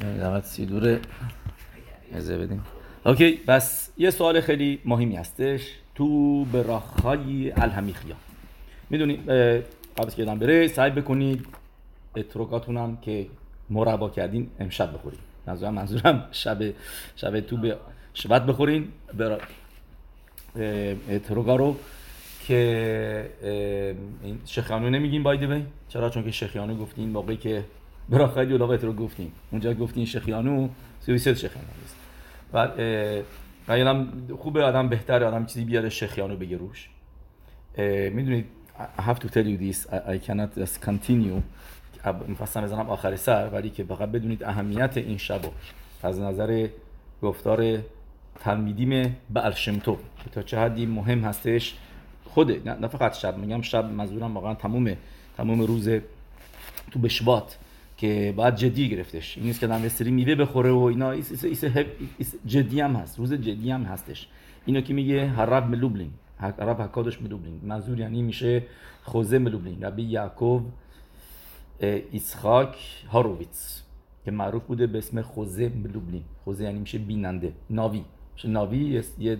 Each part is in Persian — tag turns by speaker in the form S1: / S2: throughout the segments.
S1: دعوت سیدور ازه بدیم. اوکی بس یه سوال خیلی مهمی هستش. تو براخای الهمیخیا می‌دونید قبل که یادم بره سعی بکنید اتروکاتون هم که مربا کردین امشب بخورید منظورم منظورم شب شب تو به شبت بخورین. برا اتروگا رو که این شخیانو نمیگیم بایده بی چرا؟ چون که شخیانو گفتین موقعی که برا خیلی اولاغت رو گفتیم. اونجا گفتین شخیانو سویست شخیانو نیست. و و خوبه آدم بهتر آدم چیزی بیاره شخیانو بگه روش. می‌دونید I have to tell you this I, I cannot just continue. می‌خواستم بزنم آخر سر ولی که فقط بدونید اهمیت این شب از نظر گفتار تلمیدیم به الشمتو تا چه حدی مهم هستش خود نه فقط شب میگم شب منظورم واقعا تموم تموم روز ט״ו בשבט که باید جدی گرفتش. این نیست که آدم سری میوه بخوره و اینا ایس ایس ایس جدی هم هست. روز جدی هم هستش. اینو که میگه הרב מלובלין הרב הקדוש מלובלין منظور یعنی میشه חוזה מלובלין ربی یعقوب ایسخاک هاروویتس که معروف بوده به اسم חוזה מלובלין חוזה یعنی میشه بیننده. נביא. میشه נביא یه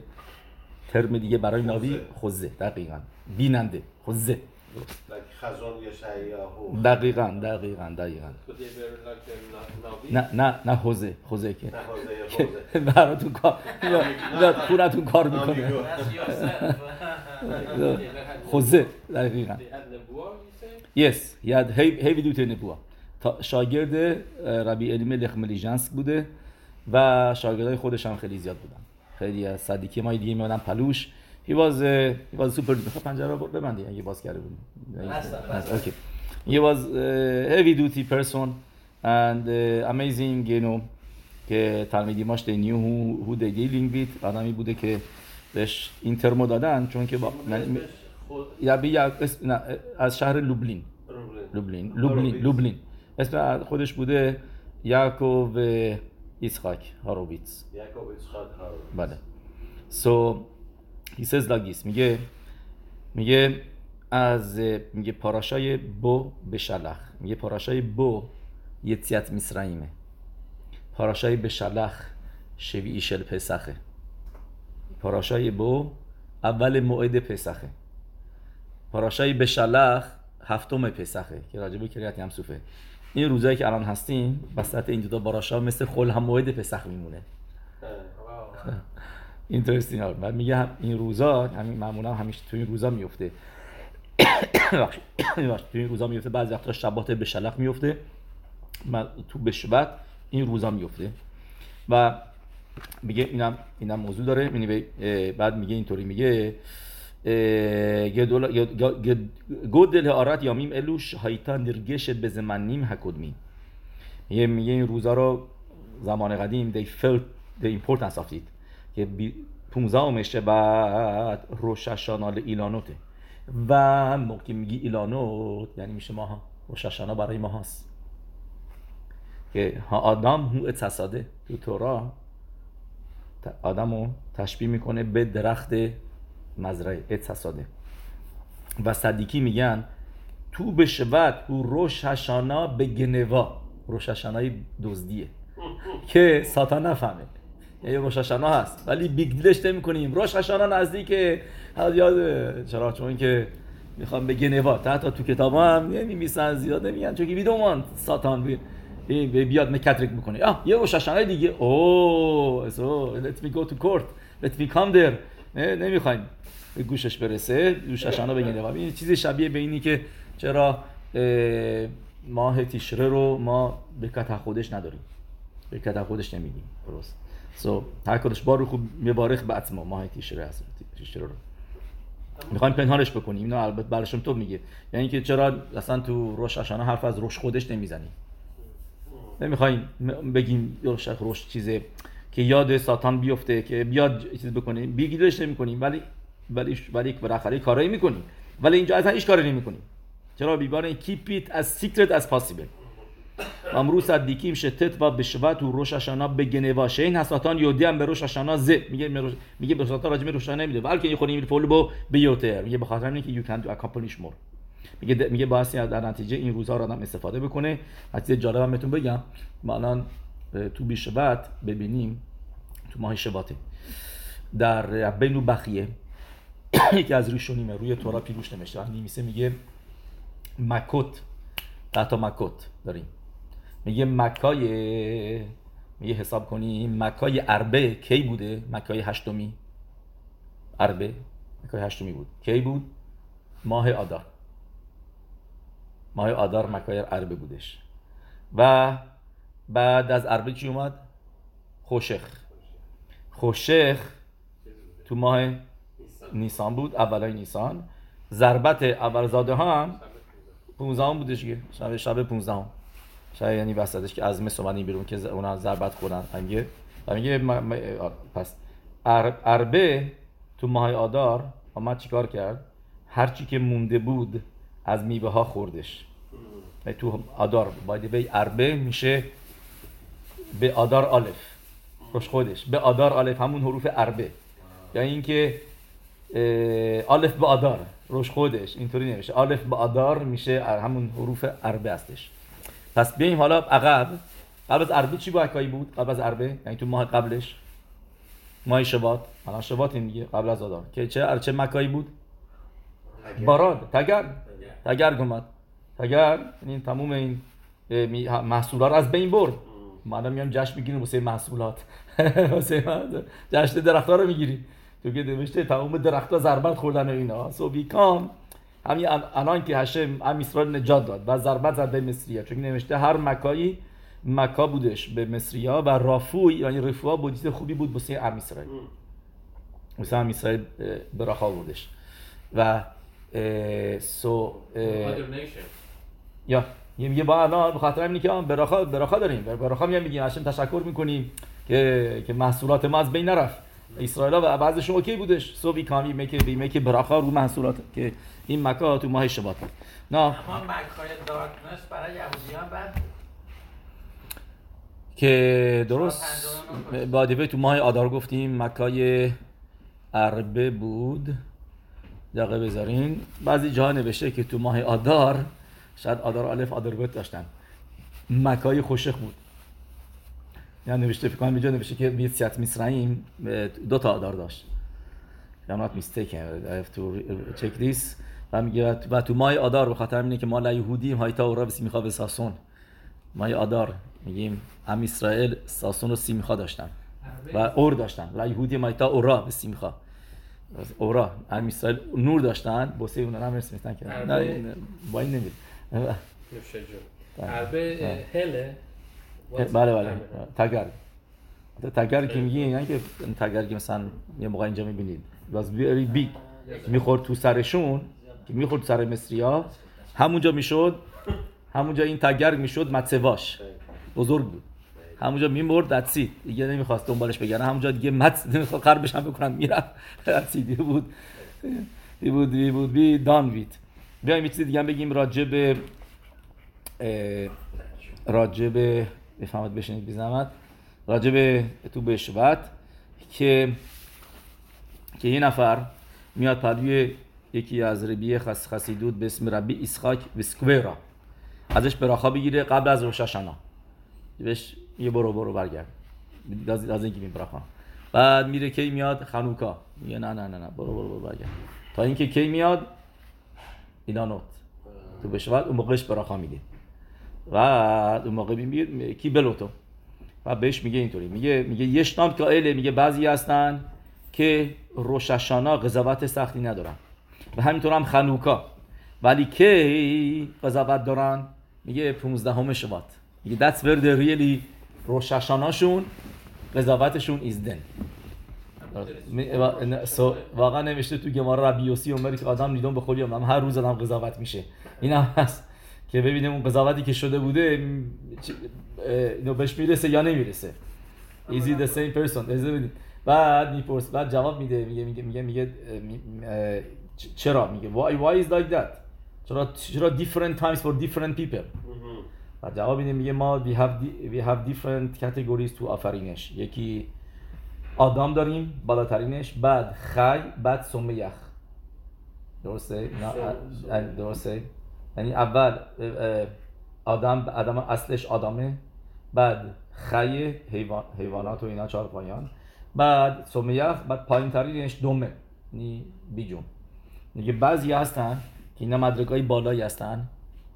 S1: ترم دیگه برای נביא חוזה. دقیقا. بیننده. خوزه. دقیقا دقیقا دقیقا. نه نه نه حوزه حوزه که. براتون کار خونتون کار می‌کنه. حوزه دقیقا. Yes. he had heavy duty نبوه شاگرد ربی علیم لخملیجنسک بوده و شاگردای خودش هم خیلی زیاد بودن. خیلی از צדיקים دیگه میومدن پهلوش. He was he was super پنجره رو ببندی اگه باز کرده بود okay. He was a heavy duty person and uh, amazing you know که תלמידים اش they knew who, who they dealing with. آدمی بوده که بهش این ترمو دادن چون که با یا بی از شهر لوبلین لوبلین لوبلین لوبلین اسم خودش بوده یاکوب ایسخاک هاروویتس
S2: یاکوب ایسخاک هاروویتس
S1: بله so he says like this. میگه میگه از میگه פרשה ی בוא בשלח میگه פרשה ی בוא יציאת מצרים ه פרשה ی בשלח שביעי של פסח ه. פרשה ی בוא اول موعد פסח ه. פרשה ی בשלח هفتم פסח ه که راجبه קריעת ים סוף ه. این روزایی که الان هستیم وسط این دو פרשה مثل חול המועד פסח میمونه. interesting ها بعد میگه این روزا همین معمولا همیشه تو این روزا میفته. تو این روزا میفته بعضی وقتا שבת בשלח میفته. ט״ו בשבט این روزا میفته. و میگه اینم اینم موضوع داره. بعد میگه اینطوری میگه گودل آرات یامیم الوش هایتا نرگش به زمنیم هکدمی میگه این روزا رو زمان قدیم they felt the importance of it. که 15 بعد روششانال ایلانوته. و موقع میگی ایلانوت یعنی میشه ماها. روششانا برای ما هست که ها آدم هو اتصاده تو تورا. آدم رو تشبیه می‌کنه به درخت مزرعه اتصاده. و صدیکی میگن تو به شبت او روششانا به گنوا. روششانای دزدیه. که ساتان نفهمه. یه روش هاشانا هست. ولی بیگ دیلش نمی کنیم روش هاشانا نزدیک یاد چرا؟ چون که می‌خوام به گنوا حتی تو کتاب هم نمیمیسن زیاد نمیگن. چون که ویدومان ساتان. بی بیاد مکترک می‌کنه آه یه روش هاشانا دیگه. اوه سو let me go to court. Let me come there. نمی‌خوایم به گوشش برسه. روش هاشانا به گنوا این چیزی شبیه به اینی که چرا ماه تیشره رو ما به کتا خودش نداریم. به کتا خودش نمیدیم. درست. سو هر بارو خوب میبارخ به اتما ماه تیشره هست تیشره رو. می‌خوایم پنهانش بکنیم. اینو البته برشم تو میگه. یعنی که چرا اصلا تو روش اشانه حرف از روش خودش نمی‌زنیم نمی‌خوایم بگیم روش روش چیزه که یاد ساتان بیفته که بیاد چیز بکنیم بیگیدش نمی‌کنیم ولی ولی ولی بالاخره کارایی می‌کنیم. ولی اینجا اصلا هیچ کاری نمی‌کنیم. چرا بیگانه؟ Keep it as secret as بشوت و روش اشانا به گنوا این حساتان یودی هم به روش اشانا ز میگه به حساتان راجع به روش نمیده. بلکه خونی پول بو بیوتر میگه به خاطر اینکه you can accomplish more. میگه میگه باعث در نتیجه این روزها رو آدم استفاده بکنه. حتی جالبم بهتون بگم. الان تو بیشبت ببینیم تو ماه شباته در بینو بخیه یکی از ریشونیمه روی تورا پیروش نمیشه نیمیسه میگه مکوت. تحت مکوت داریم. میگه مکای میگه حساب کنیم مکای اربه کی بوده؟ مکای هشتمی. اربه مکای هشتمی بود. کی بود؟ ماه آدار. ماه آدار مکای اربه بودش. و بعد از اربه چی اومد؟ خوشخ. خوشخ تو ماه نیسان بود اولای نیسان. ضربت اولزاده هم 15 بودش شب شب 15 شب یعنی وسطش که از مصر اومدیم بیرون که اونا ضربت خوردن. میگه میگه پس. اربه تو ماه آدار آمد چیکار کرد؟ هر چی که مونده بود از میوه ها خوردش تو آدار. باید به اربه میشه به آدار آلف. خوش خودش. به آدار آلف همون حروف اربه. یعنی اینکه آلف به آدار. روش خودش. اینطوری نمیشه آلف به آدار میشه همون حروف اربه هستش. پس بیایم حالا عقب. قبل از اربه چی با حکایی بود؟ قبل از اربه یعنی تو ماه قبلش؟ ماه شبات الان شبات این دیگه قبل از آدار که چه چه مکایی بود؟ باراد تگر. تگر. گمد. تگر. این تموم این محصولات از بین برد. ما میام جشن می‌گیریم واسه محصولات. واسه جشن درختها رو می‌گیری تو که نوشته تمام درختها ضربت خوردن اینا. سو بیکام همین الان که هشم هم اسرائیل نجات داد و ضربت زد به مصریه چون نوشته هر مکایی مکا بودش به مصریا و رافوی یعنی رفوا بودیت خوبی بود واسه ام اسرائیل. واسه ام اسرائیل براخا بودش. و سو یا یه با الان به خاطر اینکه که براخا براخا داریم. براخا میگم میگیم هاشم تشکر می‌کنیم که که محصولات ما از بین نرفت. اسرائیل و بعضش اوکی بودش. سو بی کامی میکه بی میکه براخا رو محصولات که این مکا تو ماه شبات
S2: نه اما مکای دارکنس برای یهودیان بعد
S1: که درست با تو ماه آدار گفتیم مکای عربه بود. دقیقه بذارین. بعضی جا نوشته که تو ماه آدار شاید آدار الف آدار بود داشتن. مکای خوشخ بود. یعنی نوشته فکر کنم اینجا نوشته که بیت میسرائیم دو تا آدار داشت I'm not mistaken I have to check this. و میگه و تو ماه آدار به خاطر اینه که ما لا یهودیم هایتا اورا بسی میخوا به ساسون ماه آدار میگیم هم اسرائیل ساسون و سیمیخا داشتن و اور داشتن لا یهودی هایتا اورا به سیمیخا اورا هم اسرائیل نور داشتن بوسه اون هم میستن که نه با این نمید
S3: عربه هله
S1: بله بله تگر تگر که میگی یعنی که تگر که مثلا یه موقع اینجا می‌بینید. Was very big. می‌خورد تو سرشون که می‌خورد سر مصری ها همونجا می‌شد همونجا این تگر می‌شد متسواش بزرگ بود. همونجا میمرد دتسی دیگه نمی‌خواست دنبالش بگردن همونجا دیگه مت نمی‌خواد قربش هم بکنن می‌رفت. دتسی دیگه بود دی بود دی بود بی دان ویت بیایم یه چیزی دیگه بگیم راجع به بفهمد بشنید بی زحمت راجع به تو به شبت که که یه نفر میاد پلوی یکی از ربی خس خسیدود به اسم ربی اسحاک وسکویرا ازش براخا بگیره قبل از روش هاشانا بهش یه برو برو برگرد. از اینکه این براخا بعد میره کی میاد؟ خانوکا. میگه نه نه نه نه برو برو برو برگرد. تا اینکه کی میاد؟ ایلانوت تو بشود اون موقعش براخا میده و اون موقع میگه کی بلوتو و بهش میگه اینطوری. میگه میگه یشنام که میگه بعضی هستن که روششانا قضاوت سختی ندارن. و همینطور هم خنوکا ولی کی قضاوت دارن؟ میگه 15 همه شبات. میگه that's where the really روششاناشون قضاوتشون is then واقعا نمیشه تو گمارا ربیوسی عمری که آدم نیدون به خودی هم هر روز آدم قضاوت میشه. این هم هست. که ببینیم اون قضاوتی که شده بوده اینو بهش می‌رسه یا نمی‌رسه. Is it the same person بعد میپرس بعد جواب میده میگه میگه میگه میگه چرا؟ میگه why why is like that? چرا چرا different times for different people بعد جواب میده میگه ما we have we have different categories to آفرینش یکی آدم داریم بالاترینش. بعد خی بعد سم یخ. درسته؟ درسته؟ یعنی اول آدم آدم اصلش آدمه بعد خی حیوان، حیوانات و اینا چهار پایان بعد سمیخ بعد پایین ترینش دومه یعنی بیجون. میگه بعضی هستن که اینا مدرکای بالایی هستن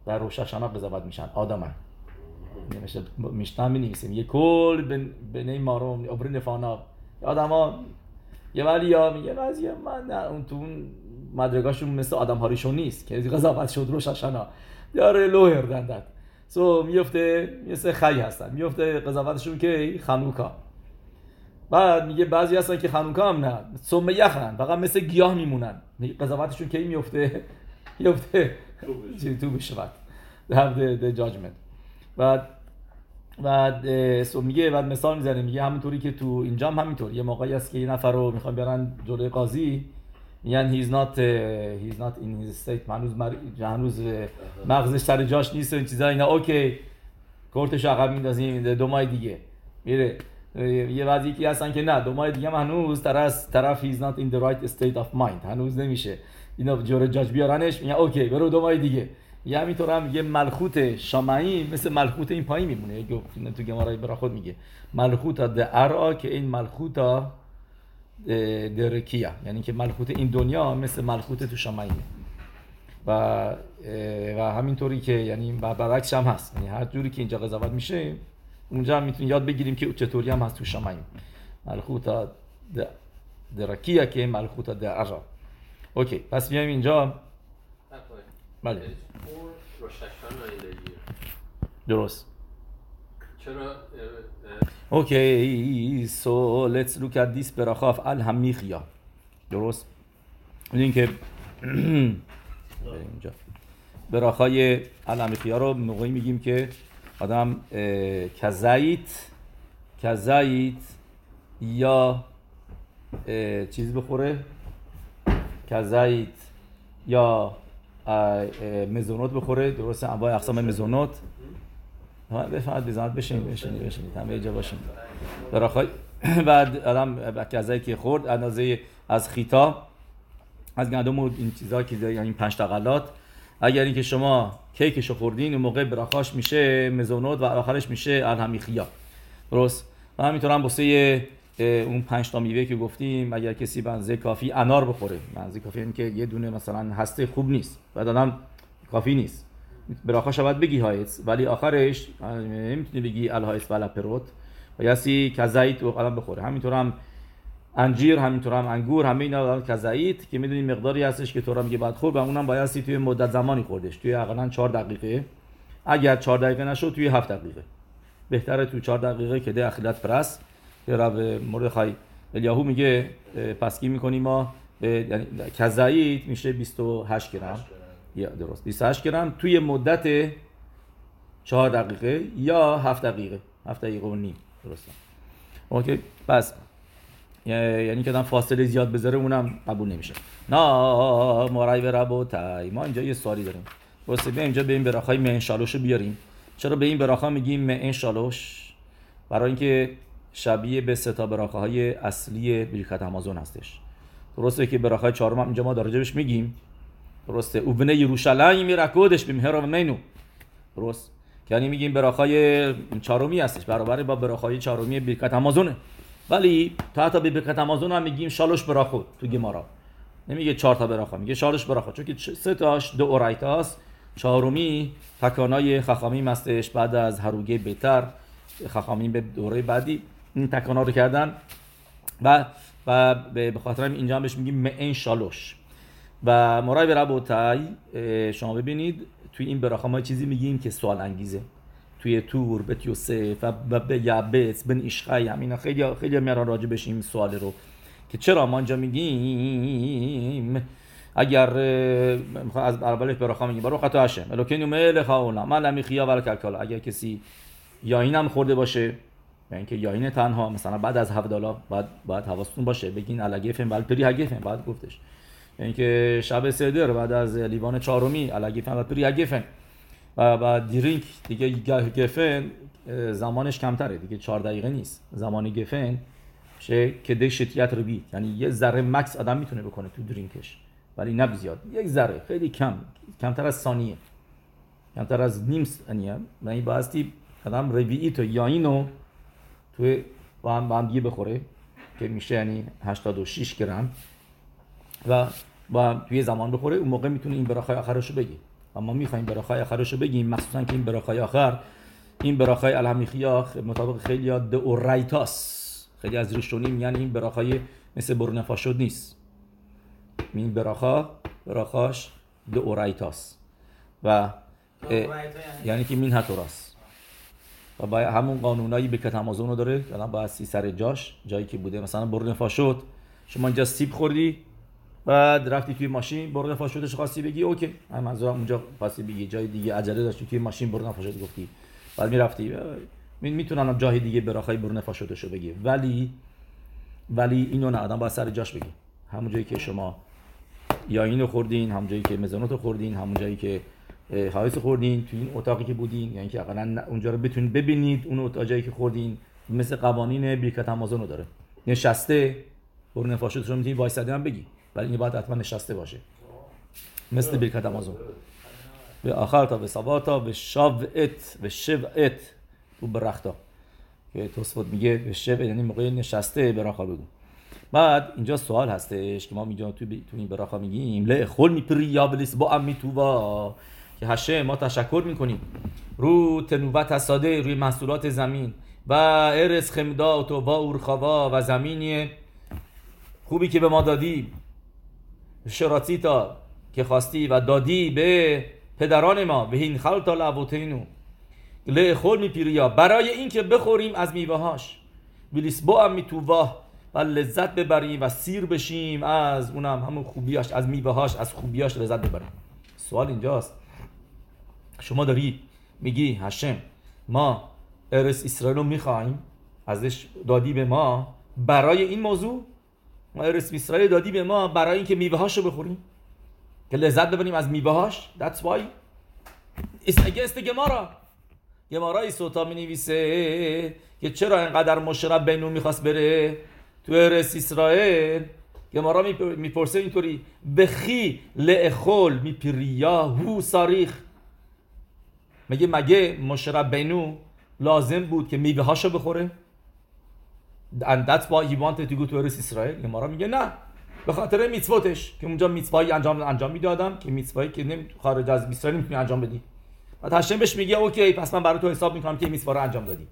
S1: و روششانا قضاوت میشن آدمن. نمیشه میشتن بنویسیم یه کل بن بنی مارم ابرین فانا آدم ها یه ولی ها میگه بعضی من نه اون تو اون مدرگاشون مثل آدم هاریشون نیست که قضاوت شد رو ششنا یاره لوهر دندت سو میفته مثل خی هستن. میفته قضاوتشون که خنوکا بعد میگه بعضی هستن که خنوکا هم نه سم یخن فقط مثل گیاه میمونن. قضاوتشون کی میفته میفته. تو بشوت have the, the judgment. بعد بعد سو میگه بعد مثال می‌زنه. میگه همونطوری که تو اینجا هم همینطور. یه موقعی هست که یه نفر رو می‌خوان بیارن جلوی قاضی. He's not uh, he's not in his state. هنوز مر... هنوز مغزش سر جاش نیست و این چیزا اینا. اوکی کورتش عقب میندازیم دو ماه دیگه. میره. یه وضعی که هستن که نه دو ماه دیگه هنوز طرف طرف not in the right state of mind. هنوز نمیشه. اینا جور جاج بیارنش میگن اوکی برو دو ماه دیگه. یه همینطور هم یه ملخوت شامعی مثل ملخوت این پایین میمونه. یه تو گمارای برا خود میگه. ملخوت د ارا که این ملخوت درکیا یعنی که ملخوت این دنیا مثل ملخوت تو شامعیه و و همینطوری که یعنی و برعکس هم هست. یعنی هر جوری که اینجا قضاوت میشه اونجا هم می‌تونیم یاد بگیریم که چطوری هم هست تو شامعیم ملخوت د- درکیا که در ارا اوکی پس بیایم اینجا. بله. درست.
S3: چرا
S1: Okay, so let's look at this bracha of al hamichya. درست؟ می‌دونین که اینجا. براخای hamichya رو موقعی میگیم که آدم کزایت کزایت یا چیز بخوره؟ کزایت یا مزونوت بخوره. درست انواع اقسام مزونوت. ها، بفرمایید بزنید بشینید بشینید بشینید همه جا باشین براخای بعد آدم غذایی که خورد اندازه از خیتا از گندم و این چیزا که یعنی این پنج تقلات اگر اینکه شما کیکشو خوردین اون موقع براخاش میشه مزونوت و آخرش میشه الهمیخیا. درست؟ و همینطور هم اه، اون پنج تا میوه که گفتیم اگر کسی بنزه کافی انار بخوره. بنزه کافی یعنی که یه دونه مثلا هسته خوب نیست. بعد آدم کافی نیست. براخاش باید بگی هایت ولی آخرش نمی‌تونی بگی الهایت و پروت و یسی کزایت و قلم بخوره. همینطور هم انجیر همینطور هم انگور همه اینا کزایت که می‌دونی مقداری هستش که تو را میگه باید خورد و اونم بایستی توی مدت زمانی خوردش. توی اقلا 4 دقیقه. اگر 4 دقیقه نشد توی 7 دقیقه. بهتره تو 4 دقیقه که ده اخیلت پرس که رب مورد خای الیاهو میگه پسکی می‌کنیم ما؟ به یعنی کزایت میشه 28 گرم. یا درست. 28 گرم توی مدت 4 دقیقه یا 7 دقیقه. 7 دقیقه و نیم. درسته. اوکی. پس یعنی که آدم فاصله زیاد بذاره اونم قبول نمیشه. نه مرای به ربوتای ما اینجا یه سوالی داریم. واسه بیا اینجا به این براخای معین شالوش رو بیاریم. چرا به این براخا میگیم معین شالوش برای اینکه شبیه به ستا براخه های اصلی بریکت امازون هستش. درسته که براخای چهارم اینجا ما راجبش میگیم. درسته. او بنه یروشلایم میرکودش بیم. منو. درست. یعنی میگیم براخای چهارمی هستش. برابر با براخای چهارمی بریکت امازونه ولی تا حتی به برکت امازون هم میگیم شالوش براخو تو گمارا. نمیگه چهار تا براخا میگه شالوش براخو. چون که سه تاش دو اورایتاست چهارمی تکانای خخامیم هستش بعد از هروگه بهتر. خخامیم به دوره بعدی این تکانا رو کردن. و و به به خاطر اینجا هم بهش میگیم معین شالوش. و مرای به ربوتای شما ببینید توی این براخا ما چیزی میگیم که سوال انگیزه. توی تور به یوسف و به یعبت بن اشخای همینا خیلی خیلی میارن راجع بهش این سوال رو. که چرا ما اینجا میگیم؟ اگر می‌خوام از اول براخا میگیم. برو خطا هشم الوکینو ملخ اونا من لمی خیا ول کلکالا اگر کسی یاین هم خورده باشه یا اینکه یاین تنها مثلا بعد از هفدالا باید باید حواستون باشه. بگین الگفن ول پری هگفن بعد گفتش. اینکه شب سدر بعد از لیوان چهارمی الگفن ول پری هگفن و بعد درینک دیگه گفن زمانش کمتره دیگه چهار دقیقه نیست. زمان گفن شه کده شتیت رو یعنی یه ذره مکس آدم می‌تونه بکنه تو درینکش. ولی نه زیاد یک ذره خیلی کم. کمتر از ثانیه. کمتر از نیم ثانیه یعنی بایستی آدم ربیعی تو یاینو توی با هم, با هم دیگه بخوره که میشه یعنی 86 گرم. و با هم توی زمان بخوره اون موقع می‌تونه این براخای آخرش رو بگی. و ما می‌خوایم براخای آخرش رو بگیم مخصوصا که این براخای آخر این براخای الهمیخیاخ مطابق خیلی ها دورایتاس خیلی از ریشونی میگن این براخای مثل برونفاشد نیست. این براخا براخاش دورایتاس و اه، یعنی که مین هتوراس و باید همون قانونایی به کتمازون رو داره که الان باید سی سر جاش جایی که بوده. مثلا برنفا شد. شما اینجا سیب خوردی بعد رفتی توی ماشین برنفا شدش خواستی بگی اوکی. هم از اونجا خواستی بگی جای دیگه عجله داشتی توی ماشین برنفا شد گفتی. بعد می‌رفتی. می‌تونن جای دیگه براخای برنفا شدش رو بگی. ولی ولی اینو نه آدم باید سر جاش بگی. همون جایی که شما یا اینو خوردین همون جایی که مزانوتو خوردین همون جایی که حایس خوردین تو این اتاقی که بودین. یعنی که اقلا اونجا رو بتونید ببینید اون اتاق جایی که خوردین مثل قوانین امازون رو داره. نشسته برو نفاشت رو می‌تونی وایساده هم بگی. ولی این باید حتما نشسته باشه. مثل بیرکت امازون به آخر تا به سباتا به شاوت به شوت و برختا. که توسفت میگه به شب یعنی موقع نشسته براخا بگو بعد اینجا سوال هستش که ما اینجا تو, تو این براخا میگیم له خل میپری یا بلیس با امی تو که هشه ما تشکر می‌کنیم. رو تنوبت ساده روی محصولات زمین. و ارس خمدات و با اورخوا و زمینی خوبی که به ما دادی. شراتیتا که خواستی و دادی به پدران ما به این خلطا لعبوتینو لخول میپیریا برای اینکه بخوریم از میوهاش ولیس با هم میتوواه و لذت ببریم و سیر بشیم از اونم همون خوبیاش از میوهاش از خوبیاش لذت ببریم. سوال اینجاست. شما داری میگی هشم ما ارس اسرائیل رو می‌خوایم ازش دادی به ما. برای این موضوع ما ارس اسرائیل دادی به ما برای اینکه میوهاش رو بخوریم. که لذت ببریم از میوهاش that's why. The Gemara. گمارای سوتا می نویسه که چرا اینقدر مشرب بینو می‌خواست بره تو ارس اسرائیل؟ گمارا می‌پرسه اینطوری. بخی لعخول میپریا هو ساریخ مگه مگه مشرب بینو لازم بود که میوه هاشو بخوره؟ And that's why he wanted to go to ارس اسرائیل گمارا میگه نه. به خاطر میتوتش که اونجا میتوایی انجام انجام می‌دادم که میتوایی که نمی خارج از اسرائیل نمی‌تونی انجام بدی. و هشم بهش میگه اوکی پس من برای تو حساب می‌کنم که میتوا رو انجام دادی.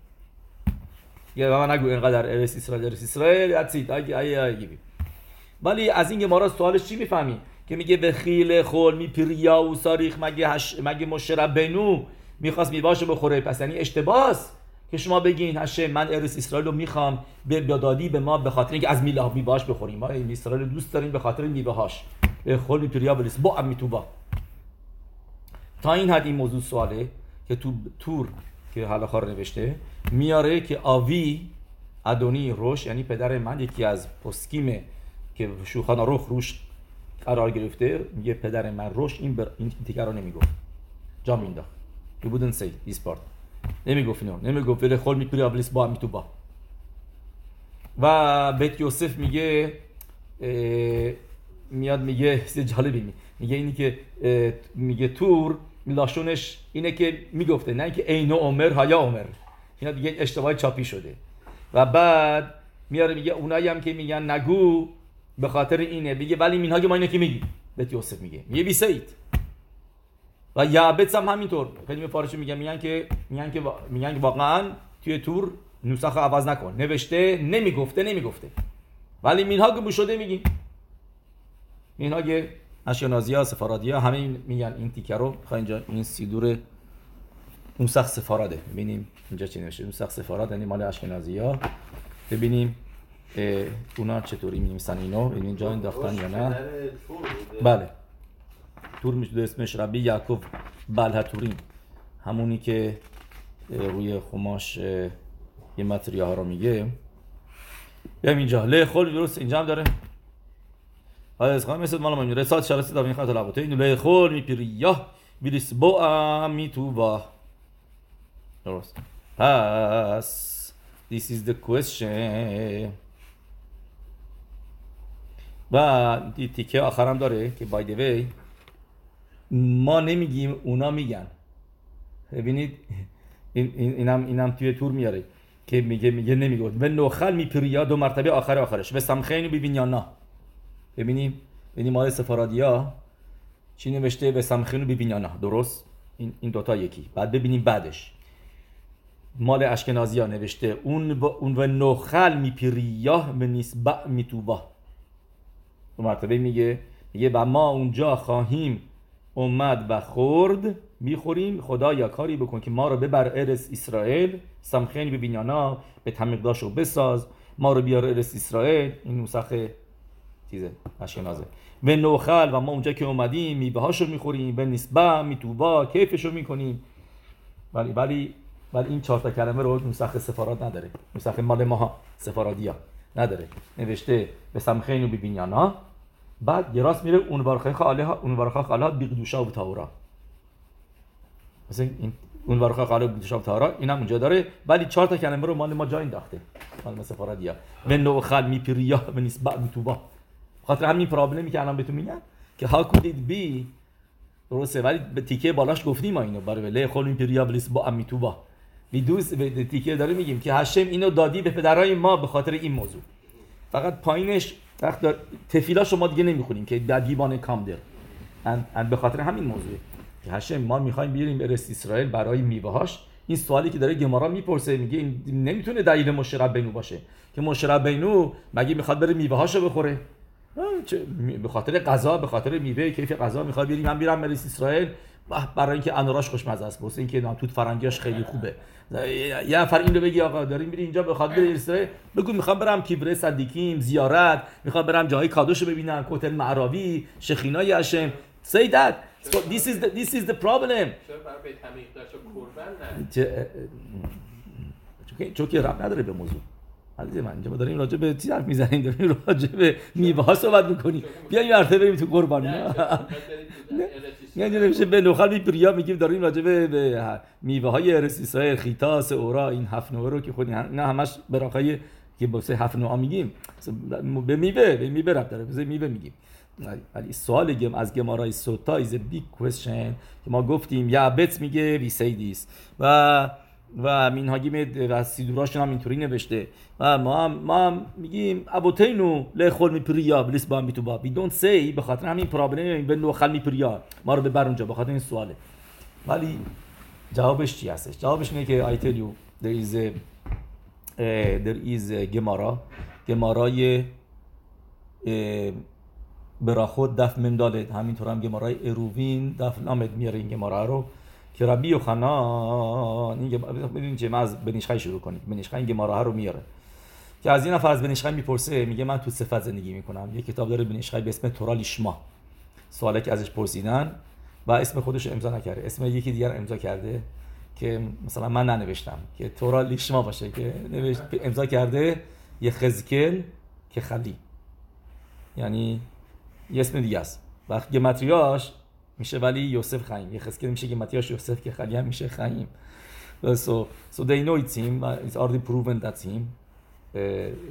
S1: یه من نگو اینقدر ارس اسرائیل ارس اسرائیل it. اگه ولی از این گمارا سوالش چی می‌فهمی؟ که میگه به خیل خول میپریا و ساریخ مگه هش مگه مشرب بنو می‌خواست میواشو بخوره. پس یعنی اشتباس. که شما بگین هشه من ارس اسرائیل رو می‌خوام به دادی به ما به خاطر اینکه از میله میواش بخوریم. ما این اسرائیل دوست داریم به خاطر میوهاش به خول میپریا بلیس با امی توبا تا این حد این موضوع سواله که تو تور که حالا نوشته میاره که آوی ادونی روش یعنی پدر من یکی از پسکیمه که شوخان روخ روش قرار گرفته میگه پدر من روش این, بر... این تیکر رو نمی‌گفت. جا مینداخت. He wouldn't say this part. نمی‌گفت اینو نمی‌گفت ولی خول میپری ابلیس با میتو با. و بیت یوسف میگه میاد میگه چیز جالبی میگه. اینی که میگه تور لاشونش اینه که می‌گفته نه اینکه اینو عمر هایا عمر. اینا دیگه اشتباه چاپی شده. و بعد میاره میگه اونایی هم که میگن نگو به خاطر اینه. میگه ولی مینها که ما اینو که میگی بیت یوسف میگه. میگه بیسید. و یعبت هم همینطور. خیلی فارسی میگن میگن که میگن که میگن که واقعا توی تور نسخ عوض نکن. نوشته نمی‌گفته نمی‌گفته. ولی مینها که شده میگی مینها که اشکنازی ها سفارادی ها همه میگن. این تیکه رو اینجا این سیدور نسخ سفاراده ببینیم. اینجا چی نوشته؟ نسخ سفاراد یعنی مال اشکنازی ها. ببینیم اونا چطوری می نویسن اینو اینجا انداختن یا نه. بله. تور میشه اسمش ربی یعقوب بلهتورین. همونی که روی خماش یه متریه ها رو میگه. بیایم اینجا له خول درست اینجا هم داره. آیا از خواهی مثل مالا ممیره رسات شرستی دارم این خواهد لباته اینو له خول میپیری. یا بیلیس با می تو با درست. پس this is the question. و تیکه آخرم داره که by the way ما نمیگیم اونا میگن. ببینید این این اینم اینم توی تور میاره که میگه میگه نمی‌گفت. و نوخل میپریا دو مرتبه آخر آخرش. و سمخین ببین یا نه ببینیم ببینیم مال سفارادیا چی نوشته؟ و سمخین ببین یا نه درست؟ این این دوتا یکی. بعد ببینیم بعدش. مال اشکنازی ها نوشته اون و, اون و نوخل میپریا به نسبع میتوبا دو مرتبه میگه میگه و ما اونجا خواهیم اومد و خورد می‌خوریم. خدا یا کاری بکن که ما رو ببر ارس اسرائیل. سمخین به بینیانا به تمیقداش رو بساز. ما رو بیار ارس اسرائیل. این نسخ چیزه اشکنازه. و نوخل و ما اونجا که اومدیم میوه هاشو می‌خوریم. به نسبه میتوبا کیفشو می‌کنیم. ولی ولی ولی این چهار تا کلمه رو نسخ سفارات نداره. نسخ مال ماها سفارادیا نداره. نوشته به سمخین و ببینیانا بعد یه راست میره اون ورخه خاله اون ورخه خاله بیقدوشا و تاورا. مثلا این اون ورخه خاله بیقدوشا و تاورا اینم اونجا داره. ولی چهار تا کلمه رو مال ما جا انداخته. مال ما سفارادیا و نوخل میپریا به نسبت میتوبا خاطر همین پرابلمی که الان بهتون میگم که ها کودید بی درسته ولی به تیکه بالاش گفتیم ما اینو. برای له خول میپریا بلیس با امیتوبا ویدوس به تیکه داره میگیم که هشم اینو دادی به پدرای ما به خاطر این موضوع. فقط پایینش وقت دار... تفیلا شما دیگه نمی‌خونیم که در دیوان کامدر ان... به خاطر همین موضوع. که هشم ما می‌خوایم بیاریم ارس اسرائیل برای میوه‌هاش. این سوالی که داره گمارا می‌پرسه میگه این نمی‌تونه دلیل مشرب بینو باشه. که مشرب بینو مگه می‌خواد بره میوه‌هاشو بخوره. به خاطر غذا به خاطر میوه کیف غذا می‌خواد بیاریم. من بیارم ارس اسرائیل. برای اینکه انوراش خوشمزه است. واسه اینکه توت فرنگیاش خیلی خوبه. یه نفر این رو بگی آقا داریم میری اینجا بخواد بری اسرائیل بگو می‌خوام برم کیبره صدیکیم زیارت. می‌خوام برم جاهای کادوشو ببینم کتل معراوی شخینای هشم say that. So this is the, this is the problem. چون که رب نداره به موضوع. عزیز من اینجا ما داریم راجع به چی حرف می‌زنیم؟ داریم راجع به میوه ها صحبت می‌کنیم. بیا این مرتبه بریم تو قربانی
S3: نه
S1: نمیشه به نوخل میپریا میگیم. داریم راجع به, میوه های ارس اسرائیل خیتاس اورا این هفت نوع رو که خود نه همش براقای که واسه هفت نوع میگیم. به میوه به میوه رب داره. به میوه میگیم. ولی سوال گم از گمارای سوتا ایز بیگ کوشن که ما گفتیم. یا بت میگه وی سیدیس و و مینهاگیم و سیدوراشون هم اینطوری نوشته. و ما هم, ما هم میگیم ابوتینو لخول میپریا بلیس با میتو با. وی دونت سی به خاطر همین پرابلم به نوخل میپریا ما رو ببر اونجا به خاطر این سواله. ولی جوابش چی هستش؟ جوابش اینه که a, uh, there is a Gemara. گمارای براخود دف مندالت همینطور هم گمارای اروین دف لامد میاره این گمارا رو. که ربی و خنان بدونید چه ما از بنیشخای شروع کنیم. بنیشخای این گمارا ها رو میاره. که از این نفر از می‌پرسه میگه من تو صفت زندگی می‌کنم. یه کتاب داره بنیشخای به اسم تورا لیشما. سواله که ازش پرسیدن و اسم خودش امضا نکرده. اسم یکی دیگر امضا کرده که مثلا من ننوشتم که تورا لیشما باشه که نوشت امضا کرده یه خزکل که خلی یعنی یه اسم دیگه است. و گمتریاش میشه ولی یوسف خایم یه خزکل میشه گمتریاش یوسف که خلی هم میشه خایم so so they know it's him. It's already proven that's him.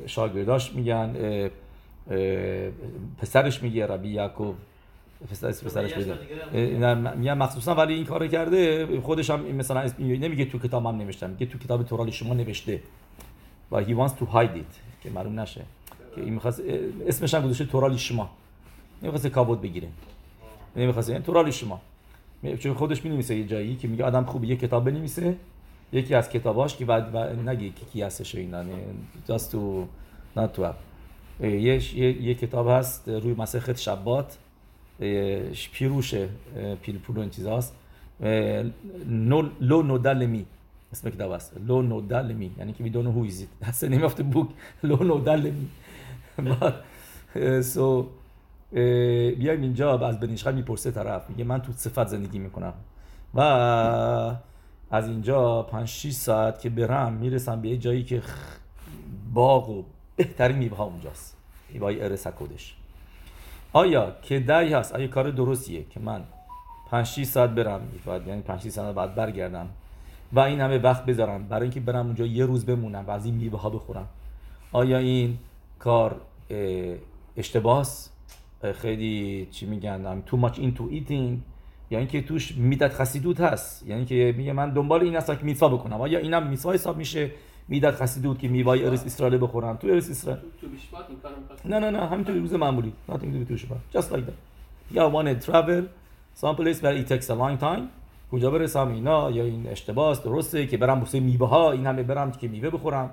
S1: شاگرداش میگن. پسرش میگه ربی یعقوب. پسرش پسرش بده میگن مخصوصا ولی این کارو کرده. خودش هم مثلا نمیگه تو کتابم نوشتم میگه تو کتاب تورال شما نوشته. و he wants to hide it. که معلوم نشه. که این می‌خواست اسمش هم گذاشته تورال شما. نمی‌خواست کابوت بگیره. نمی‌خواست یعنی تورال شما چون خودش می یه جایی که میگه آدم خوبه یه کتاب بنویسه یکی از کتاباش که بعد و نگه کی هستش و اینا نه not to have. اه، یه یه کتاب هست روی مسخت شبات اه، پیروش اه، پیلپول و این چیزاست نو لو نودل می اسم کتاب است لو نودل می یعنی که we don't know who is it that's the لو نودل می بعد، اه، so بیایم اینجا از بنیشخر می‌پرسه طرف میگه من تو صفت زندگی می‌کنم. و از اینجا 5 6 ساعت که برم می‌رسم به یه جایی که باغ و بهترین میوه ها اونجاست میوه ارس کدش آیا که دری هست؟ آیا کار درستیه که من 5 6 ساعت برم؟ بعد یعنی 5 6 ساعت بعد برگردم و این همه وقت بذارم برای اینکه برم اونجا یه روز بمونم و از این میوه ها بخورم. آیا این کار اه، اشتباهست اه، خیلی چی میگن I'm too much into eating. یا اینکه توش میدت خسیدوت هست. یعنی که میگه من دنبال این هستم که میتوا بکنم. آیا اینم میتوا حساب میشه؟ میدت خسیدوت که میوای ارس اسرائیل بخورم تو ارس اسرائیل
S3: تو این
S1: نه نه نه همینطوری. روز معمولی. Nothing to do Shabbat just like that. یا want to travel. Some place where it takes a long time. کجا برسم اینا؟ یا این اشتباس درسته که برم واسه میوه ها این همه برم که میوه بخورم.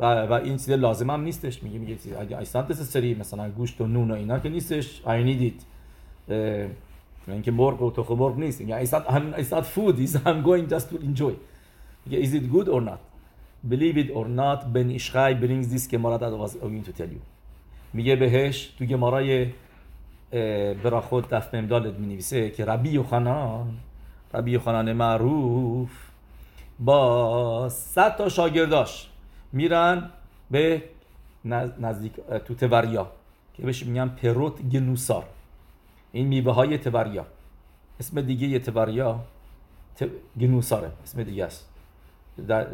S1: و, و این چیز لازم هم نیستش. میگه میگه چیز اگه not necessary مثلا گوشت و نون و اینا که نیستش I need it اینکه مرغ و تخم مرغ نیست. میگه it's not, I'm, it's not food it's, I'm going just to enjoy. میگه is it good or not? Believe it or not Ben Ishchai brings this Gemara that was going to tell you. میگه بهش تو گمارای براخود دف ممدالت می نویسه که ربی یوخنان ربی یوخنان معروف با صد تا شاگرداش. میرن به نز- نزدیک تو توریا که بهش میگن پروت گنوسار. این میوه های توریا. اسم دیگه توریا ت... گنوساره. اسم دیگه است. در...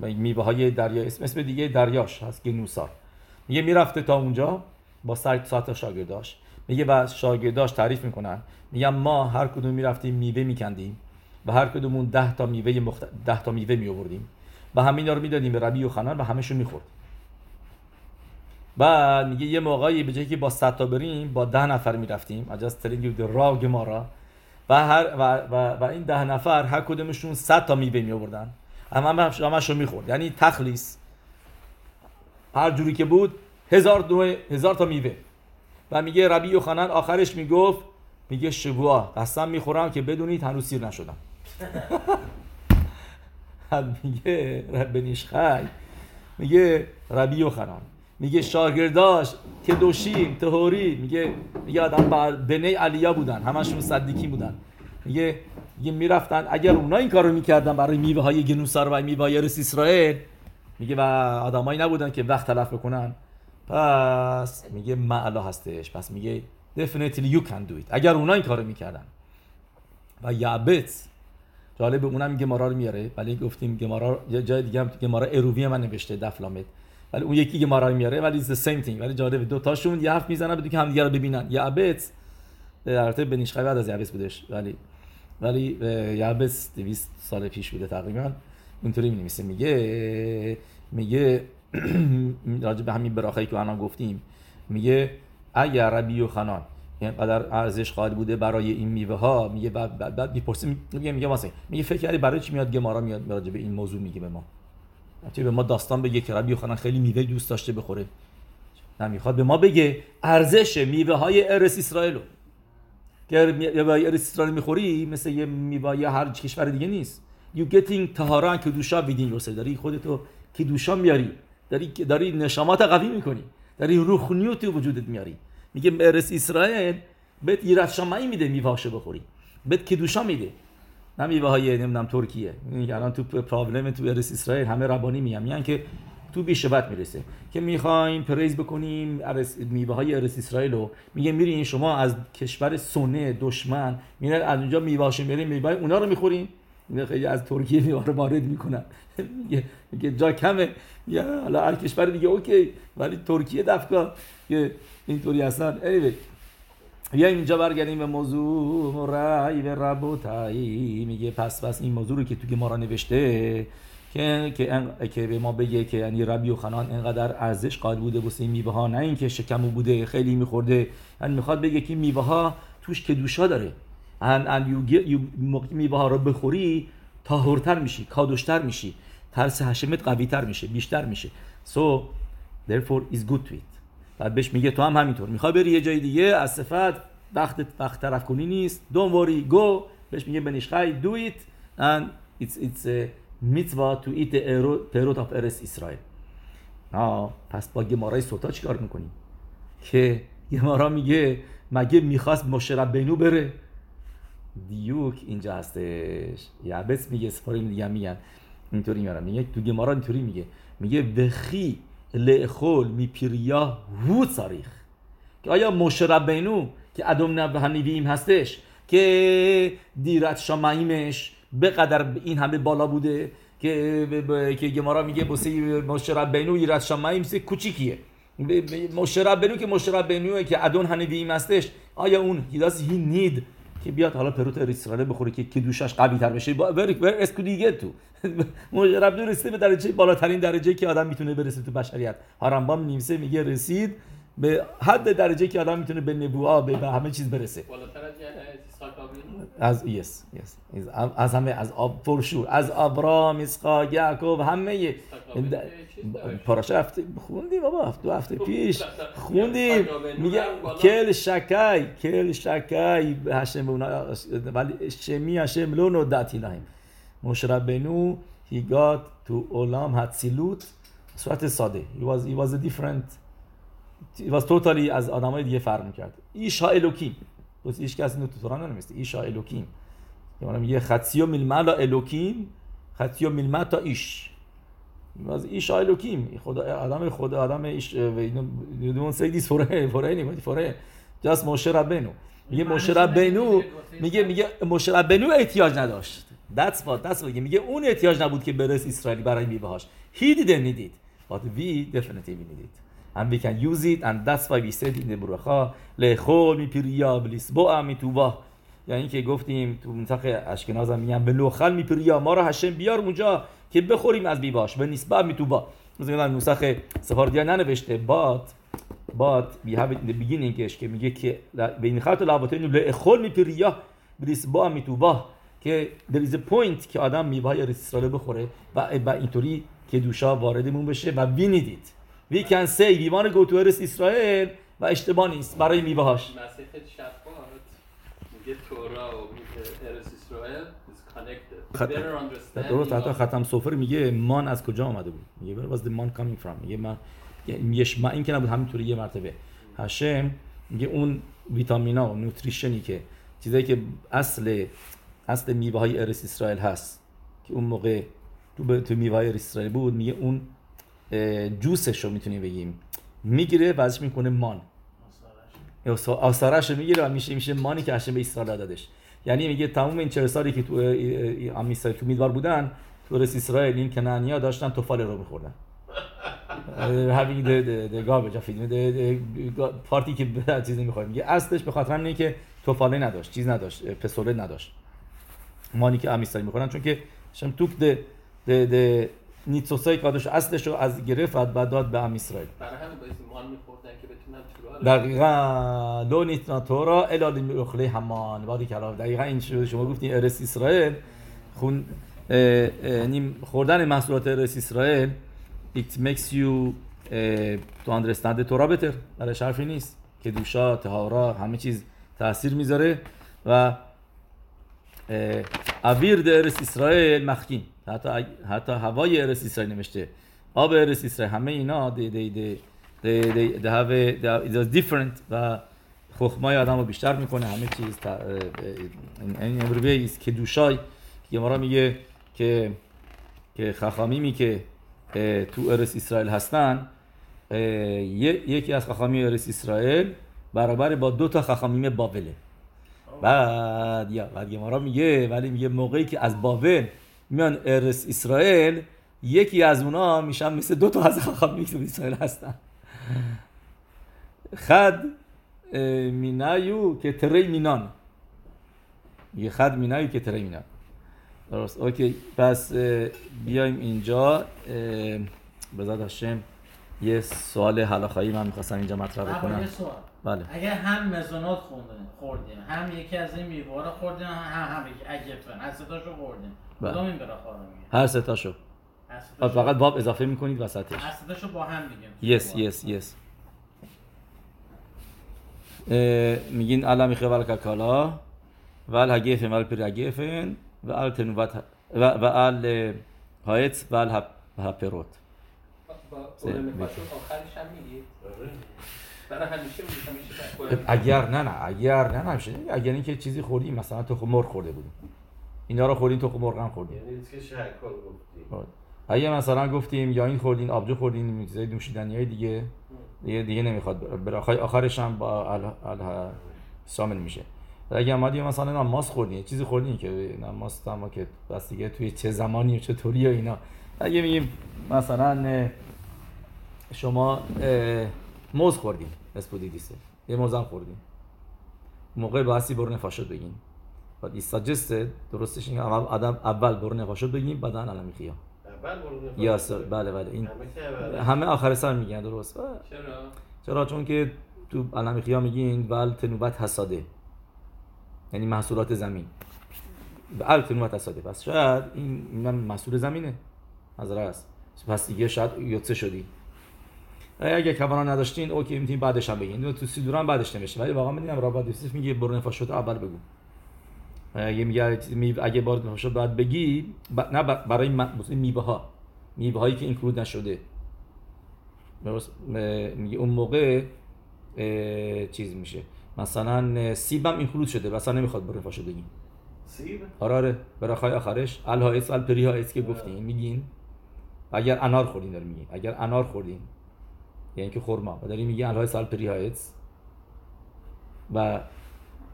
S1: میوه های دریا اسم, اسم دیگه دریاش هست گنوسار. میگه می‌رفته تا اونجا با سایت ساعت شاگرداش. میگه و شاگرداش تعریف می‌کنن. میگن ما هر کدوم می‌رفتیم میوه میکندیم و هر کدومون ده تا میوه مخت... ده تا میوه میآوردیم. و همه اینا رو می‌دادیم به ربی و خنان و همشون می‌خورد. بعد میگه یه موقعی به جایی که با 100 تا بریم با ده نفر می‌رفتیم. Telling you the raw Gemara و هر و, و, و این ده نفر هر کدومشون 100 تا میوه می آوردن همه همشون می‌خورد. یعنی تخلیص. هر جوری که بود هزار هزار تا میوه. و میگه ربی یوخنن آخرش می‌گفت میگه شبوه قسم می‌خورم که بدونید هنوز سیر نشدم. میگه ربنیش خی میگه ربی یوخنان میگه شاگرداش که دوشیم تهوری میگه میگه آدم بر بنی علیا بودن. همشون صدیکی بودن. میگه میگه می‌رفتن. اگر اونا این کارو می‌کردن برای میوه های گنوسار و میوه های اسرائیل میگه و آدمایی نبودن که وقت تلف بکنن. پس میگه معلا هستش. پس میگه definitely you can do it. اگر اونا این کارو می‌کردن. و یعبت جالب اونم گمارا رو میاره. ولی گفتیم گمارا یه جای دیگه هم گمارا ارووی من نوشته دفلامت ولی اون یکی گمارا رو میاره ولی the same thing. ولی جالب دو تاشون یه حرف می‌زنن بدون که همدیگه رو ببینن. یعبت البته بنیشخای بعد از یعبت بودش. ولی ولی اه، یعبت 200 سال پیش بوده تقریبا. اونطوری می‌نویسه. میگه میگه راجع به همین براخایی که الان گفتیم میگه اگر ربی و خنان. اینقدر ارزش قائل بوده برای این میوه ها میگه بعد بعد, بعد می‌پرسه میگه میگه واسه. میگه فکر کردی برای چی میاد گمارا میاد راجع به این موضوع میگه به ما؟ چه به ما داستان بگه که ربی خنان خیلی میوه دوست داشته بخوره. نه می‌خواد به ما بگه ارزش میوه های ارس اسرائیل رو. که میوه ارس اسرائیل می‌خوری مثل یه میوه هر کشور دیگه نیست. You getting طهارا کدوشا within yourself. داری خودتو کدوشا میاری. داری داری نشامات قوی می‌کنی. داری روحانیت تو وجودت میاری. میگه ارس اسرائیل بهت ایرت شمعی میده میوهاشو بخوری. بهت کدوشا میده. نه میوه های نمی‌دونم ترکیه. میگه الان تو پرابلم تو ارس اسرائیل همه ربانی میگن. میگن که تو بیشبت می‌رسه. که می‌خوایم پریز بکنیم ارس میوه های ارس اسرائیل رو. میگه میرین شما از کشور سونه دشمن میرن از اونجا میوهاشو میارین میوه اونا رو می‌خورین. خیلی از ترکیه میوه رو وارد می‌کنن. میگه جا کمه. یا حالا هر کشور دیگه اوکی ولی ترکیه دفکا که اینطوری هستن. Anyway یا اینجا برگردیم به موضوع. رای و ربوتایی میگه پس پس این موضوع رو که تو گمارا نوشته که که, ان- که به ما بگه که یعنی ربی و خنان انقدر ارزش قائل بوده واسه این میوه ها نه اینکه شکمو بوده خیلی میخورده. یعنی می‌خواد بگه که میوه ها توش کدوشا داره. and, and you get, you موقع که میوه ها رو بخوری تاهرتر میشی کادوشتر میشی. ترس حشمت قوی تر میشه بیشتر میشه. So therefore is good to it بعد بهش میگه تو هم همینطور. می‌خوای بری یه جای دیگه؟ از صفت. وقت وقت طرف کنی نیست. Don't worry go. بهش میگه بنیشخای do it. And it's, it's a mitzvah to eat the of eres Israel. آه پس با گمارای سوتا چیکار می‌کنی؟ که گمارا میگه مگه می‌خواست مشرب بینو بره؟ دیوک اینجا هستش. یعبس میگه سفاریم دیگه هم میگن. اینطوری میارن میگه تو گمارا اینطوری میگه. میگه وخی لخول می پیریا هو صاریخ که آیا مشرب بینو که ادم هنیویم هستش که دیرت شامعیمش به قدر این همه بالا بوده که که گمارا میگه بسه مشرب بینو ایرت شامعیم سه کوچیکیه. مشرب بینو که مشرب بینوه که ادون هنیویم هستش آیا اون does he need که بیاد حالا پروت اسرائیل بخوره که کدوشش قوی تر بشه. ور اسکو دیگه تو مجرب دو رسیده به درجه بالاترین درجه که آدم می‌تونه برسه تو بشریت. هارمبام نیمسه میگه رسید به حد درجه که آدم می‌تونه به به, به همه چیز برسه.
S3: بالاتر از
S1: یس یس از همه از آب فرشور از ابرام اسحاق یعقوب همه
S3: آبینو که چیز داشت.
S1: پاراش هفته خوندی بابا هفته دو هفته پیش. خوندیم.
S3: خدا
S1: میگه. کل شکای کل شکای هشم به اونا ولی شمی هشم لو نودت لهم مشربنو he got to عالم هتسیلوت صورت ساده. He was, he was a different he was totally از آدمای دیگه فرق می‌کرد. ایشا الوکیم. بس هیچ کسی اینو تو توران نمیسته ایشا الوکیم اونم یه خطیو ململا الوکیم خطیو ملمتا ایش از ایش الوکیم خدا آدم خدا آدم ایش don't say this for for anybody for just موشه ربنو میگه موشه ربنو میگه میگه موشه ربنو احتیاج نداشت that's what that's what میگه اون احتیاج نبود که برس اسرائیلی برای میوه‌هاش he didn't need it but we definitely need it. And we can use it and that's why we said in the برخا لخول می پیریا بلیسبوع می توبا یعنی که گفتیم تو منطقه اشکناز هم میگن به لوخل می پیریا ما رو هشم بیار اونجا که بخوریم از بیباش به نسبت می توبا مثلا نسخه سفاردیا ننوشته بات بات we have it the beginning که میگه که بین خط لابتین لخول می پیریا بلیسبوع می توبا که there is a point که آدم میوه اسرائیل بخوره و, اینطوری که دوشا واردمون بشه و we want to go to ارس اسرائیل و اشتباه نیست. برای
S3: better understanding
S1: درست حتی ختم سفر میگه مان از کجا آمده بود؟ میگه where was the man coming from میگه من شما این که نبود همینطوری یه مرتبه. هشم میگه اون ویتامینا و نوتریشنی که چیزایی که اصل اصل میوه های ارس اسرائیل هست که اون موقع تو به تو میوه های ارس اسرائیل بود میگه اون جوسش رو می‌تونیم بگیم. می‌گیره و ازش می‌کنه مان آثارش. رو می‌گیره و میشه میشه مانی که هشم به اسرائیل دادش. یعنی میگه تمام این چهل سالی که تو اه، اه، ام اسرائیل تو میدوار بودن تو رس اسرائیل این کنعانیا داشتن توفال رو of it. the, the, the پارتی که به چیز نمی‌خواد میگه اصلش به خاطر همینه که توفاله نداشت چیز نداشت پسوله نداشت. مانی که ام اسرائیل می‌خورن چون که شم توک ده ده ده نیتسوسای کادش اصلش رو از گرفت و داد به ام اسرائیل.
S3: برای همین که بتونن
S1: دقیقا. لو نیتنا تورا الا لمخله همان. باری کلام دقیقا این شو- شما گفتین ارس اسرائیل. خون یعنی خوردن محصولات ارس اسرائیل. It makes you understand the تورا better. درش حرفی نیست. که دوشا تهارا همه چیز تاثیر می‌ذاره. و اویر در ارس اسرائیل مخکین. حتی حتی هوای ارس اسرائیل نوشته. آب ارس اسرائیل همه اینا دی دی دی دی دی دی are different و خخمای آدم رو بیشتر می‌کنه. همه چیز این امروی است که دوشای که ما میگه که که خخامیمی که تو ارس اسرائیل هستن. یه- یکی از خخامی ارس اسرائیل برابر با دو تا خخامیم بابله بعد یا بعد میگه ولی میگه موقعی که از بابل میان ارس اسرائیل یکی از اونا میشن مثل دو تا از خاخامی که اسرائیل هستن. חד מינא או כתרי מינן. میگه חד מינא או כתרי מינן. درست. OK. پس بیایم اینجا. בעזרת השם یه سوال הלכה یی من می‌خواستم اینجا مطرح بکنم.
S2: یه سوال.
S1: بله.
S2: اگر هم מזונות خوردیم خوردیم هم یکی از این میوه رو خوردیم هم هم הגפן هر ستاشو خوردیم.
S1: بله.
S2: کدوم این میگه؟
S1: هر سه تاشو. فقط וו اضافه می‌کنید وسطش.
S2: هر ستاشو با هم میگیم
S1: yes yes yes میگین الا میخه ول ککالا ول هگیفن ول پیر هگیفن و ال تنوبت و ال هایت و ال هپ- هپروت. سه-
S3: آخرش هم میگی. برای همیشه میگی همیشه
S1: اگر نه نه. اگر نه نه. میشه. اگر اینکه چیزی خوردیم مثلا تخم مرغ خورده بودیم. اینا رو خوردیم تخم مرغ هم خوردیم.
S4: یعنی که شکل گفتی.
S1: اگه مثلا گفتیم یا این خوردین آبجو خوردین چیزای نوشیدنی های دیگه دیگه دیگه نمی‌خواد. برای آخرش هم با ال ال شامل میشه. و اگه اومدی مثلا نماز خوردین یه چیزی خوردین که نماز اما که بس دیگه توی چه زمانی و چطوری و اینا. اگه میگیم مثلا شما موز خوردین اسپودی دیسه یه موز هم خوردین موقع باسی برو نفاشت بگین. But he suggested درستش اینه اول آدم اول برو نفاشد بگیم بعدا علم خیا
S4: اول برو
S1: یا سر بله بله. این
S4: همه
S1: آخر سر میگن درست.
S3: چرا؟
S1: چرا؟ چون که تو علم خیا میگین ول تنوبت حساده. یعنی محصولات زمین. ول تنوبت حساده. پس شاید این اینم محصول زمینه. نظر است پس دیگه شاید یوتسه شدی. اگه کوانا نداشتین اوکی می‌تونین بعدش هم بگین. تو سیدوران بعدش نمیشه ولی واقعا می‌دونم رابط یوسف میگه برو نفاشت اول بگو. اگه میگه اگه בורא נפשות بعد بگی. ب- نه برای میوه ها میوه هایی که include نشده. میگه اون موقع چیز میشه. مثلا سیبم include شده مثلا نمی‌خواد בורא נפשות بگیم.
S4: سیب؟
S1: آره آره. ברכה ی آخرش. על העץ על פרי העץ که گفتیم میگین. اگر انار خوردین داره میگین. اگر انار خوردین. یعنی که خورما و داری میگی על העץ על פרי העץ و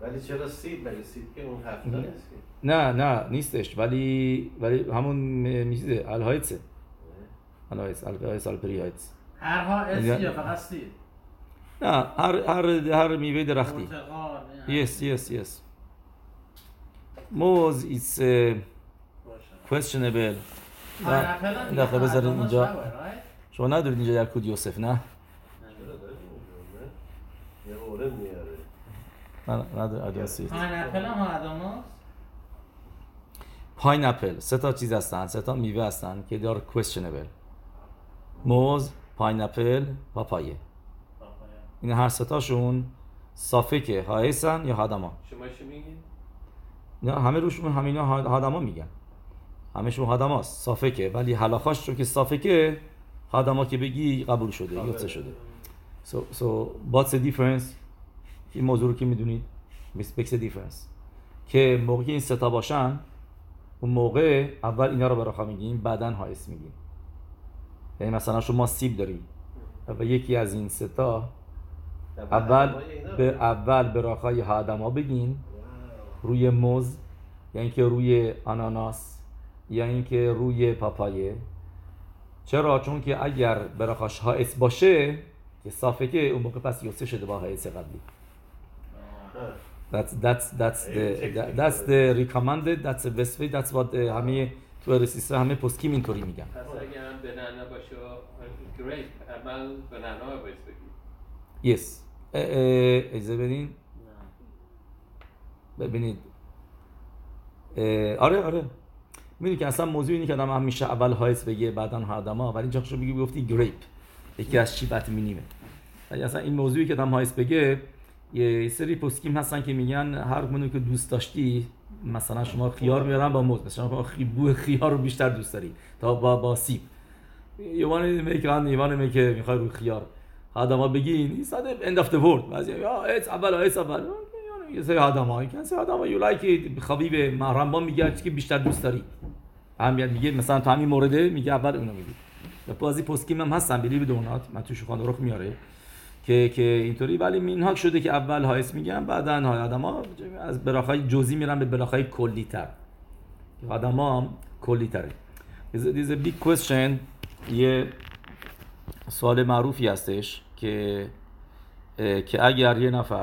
S4: ولی چرا سیب مگه سیب که اون هفته
S1: نه.
S4: نیست
S1: نه نه نیستش. ولی ولی همون میزه الهایس الپری هایس
S2: هر ها
S1: یعنی-
S2: اسی یا فقط سیر
S1: نه هر هر هر میوه درختی. yes yes yes. موز
S2: باشه.
S1: questionable. دفعه بذارید
S2: هر
S1: اینجا. شما ندارید اینجا یکود یوسف نه؟
S4: نه؟
S1: نه
S2: אדמה ست
S1: pineapple سه تا چیز هستن سه تا میوه هستن که دار questionable. موز pineapple پاپایه این هر سه تاشون ספק ه העץ ن یا האדמה
S3: شما چی میگین؟
S1: نه همه روشون همینا הא- האדמה میگن. همشون האדמה ست ספק ه ولی הלכה ش رو که ספק ه האדמה که بگی قبول شده יוצא شده. So so what's the difference این موضوع رو که می‌دونید a difference. که موقعی این ستا باشن اون موقع اول اینا رو براخا میگیم بعدا هایس میگیم. یعنی مثلا شما سیب داری و یکی از این ستا اول به اول به راخای هادما بگین روی موز یا اینکه روی آناناس یا اینکه روی پاپایه. چرا؟ چون که اگر براخاش هایس باشه که صافه که اون موقع پس یوسه شده با هایس قبلی. That's that's that's the that, that's the recommended that's the best way that's what uh, همه تو ارسیسه همه پسکیم اینطوری میگن.
S3: پس اگه هم بنانا باشه گریپ اول بنانا باید بگی
S1: yes. اجازه بدین؟ ببینید. آره آره. می‌دونی که اصلا موضوع اینه که آدم همیشه اول هایس بگه بعدا هادما. ولی اینجا شو بگی گفتی گریپ. یکی از چی مینیمه. ولی اصلا این موضوعی که آدم هایس بگه یه سری پسکیم هستن که میگن هر گونه که دوست داشتی مثلا شما خیار میارن با موز مثلا شما خی- بو خیار رو بیشتر دوست داری تا با با سیب. want to make a- می‌خوای رو خیار. آدما بگین not the end of the world. بعضی اول اول. یه سری آدما you can say آدما you like it خبیب محرم میگه که بیشتر دوست داری. اهمیت میگه مثلا تو همین مورده میگه اول اونو میگی. و بازی پسکیم هم هستن به دونات. من توش خانه رخ میاره. که که اینطوری. ولی مینهاک شده که اول هایس میگن بعدا های آدما از براخای جزئی میرن به براخای کلی تر آدما کلی تره is- a big یه سوال معروفی هستش که که اگر یه نفر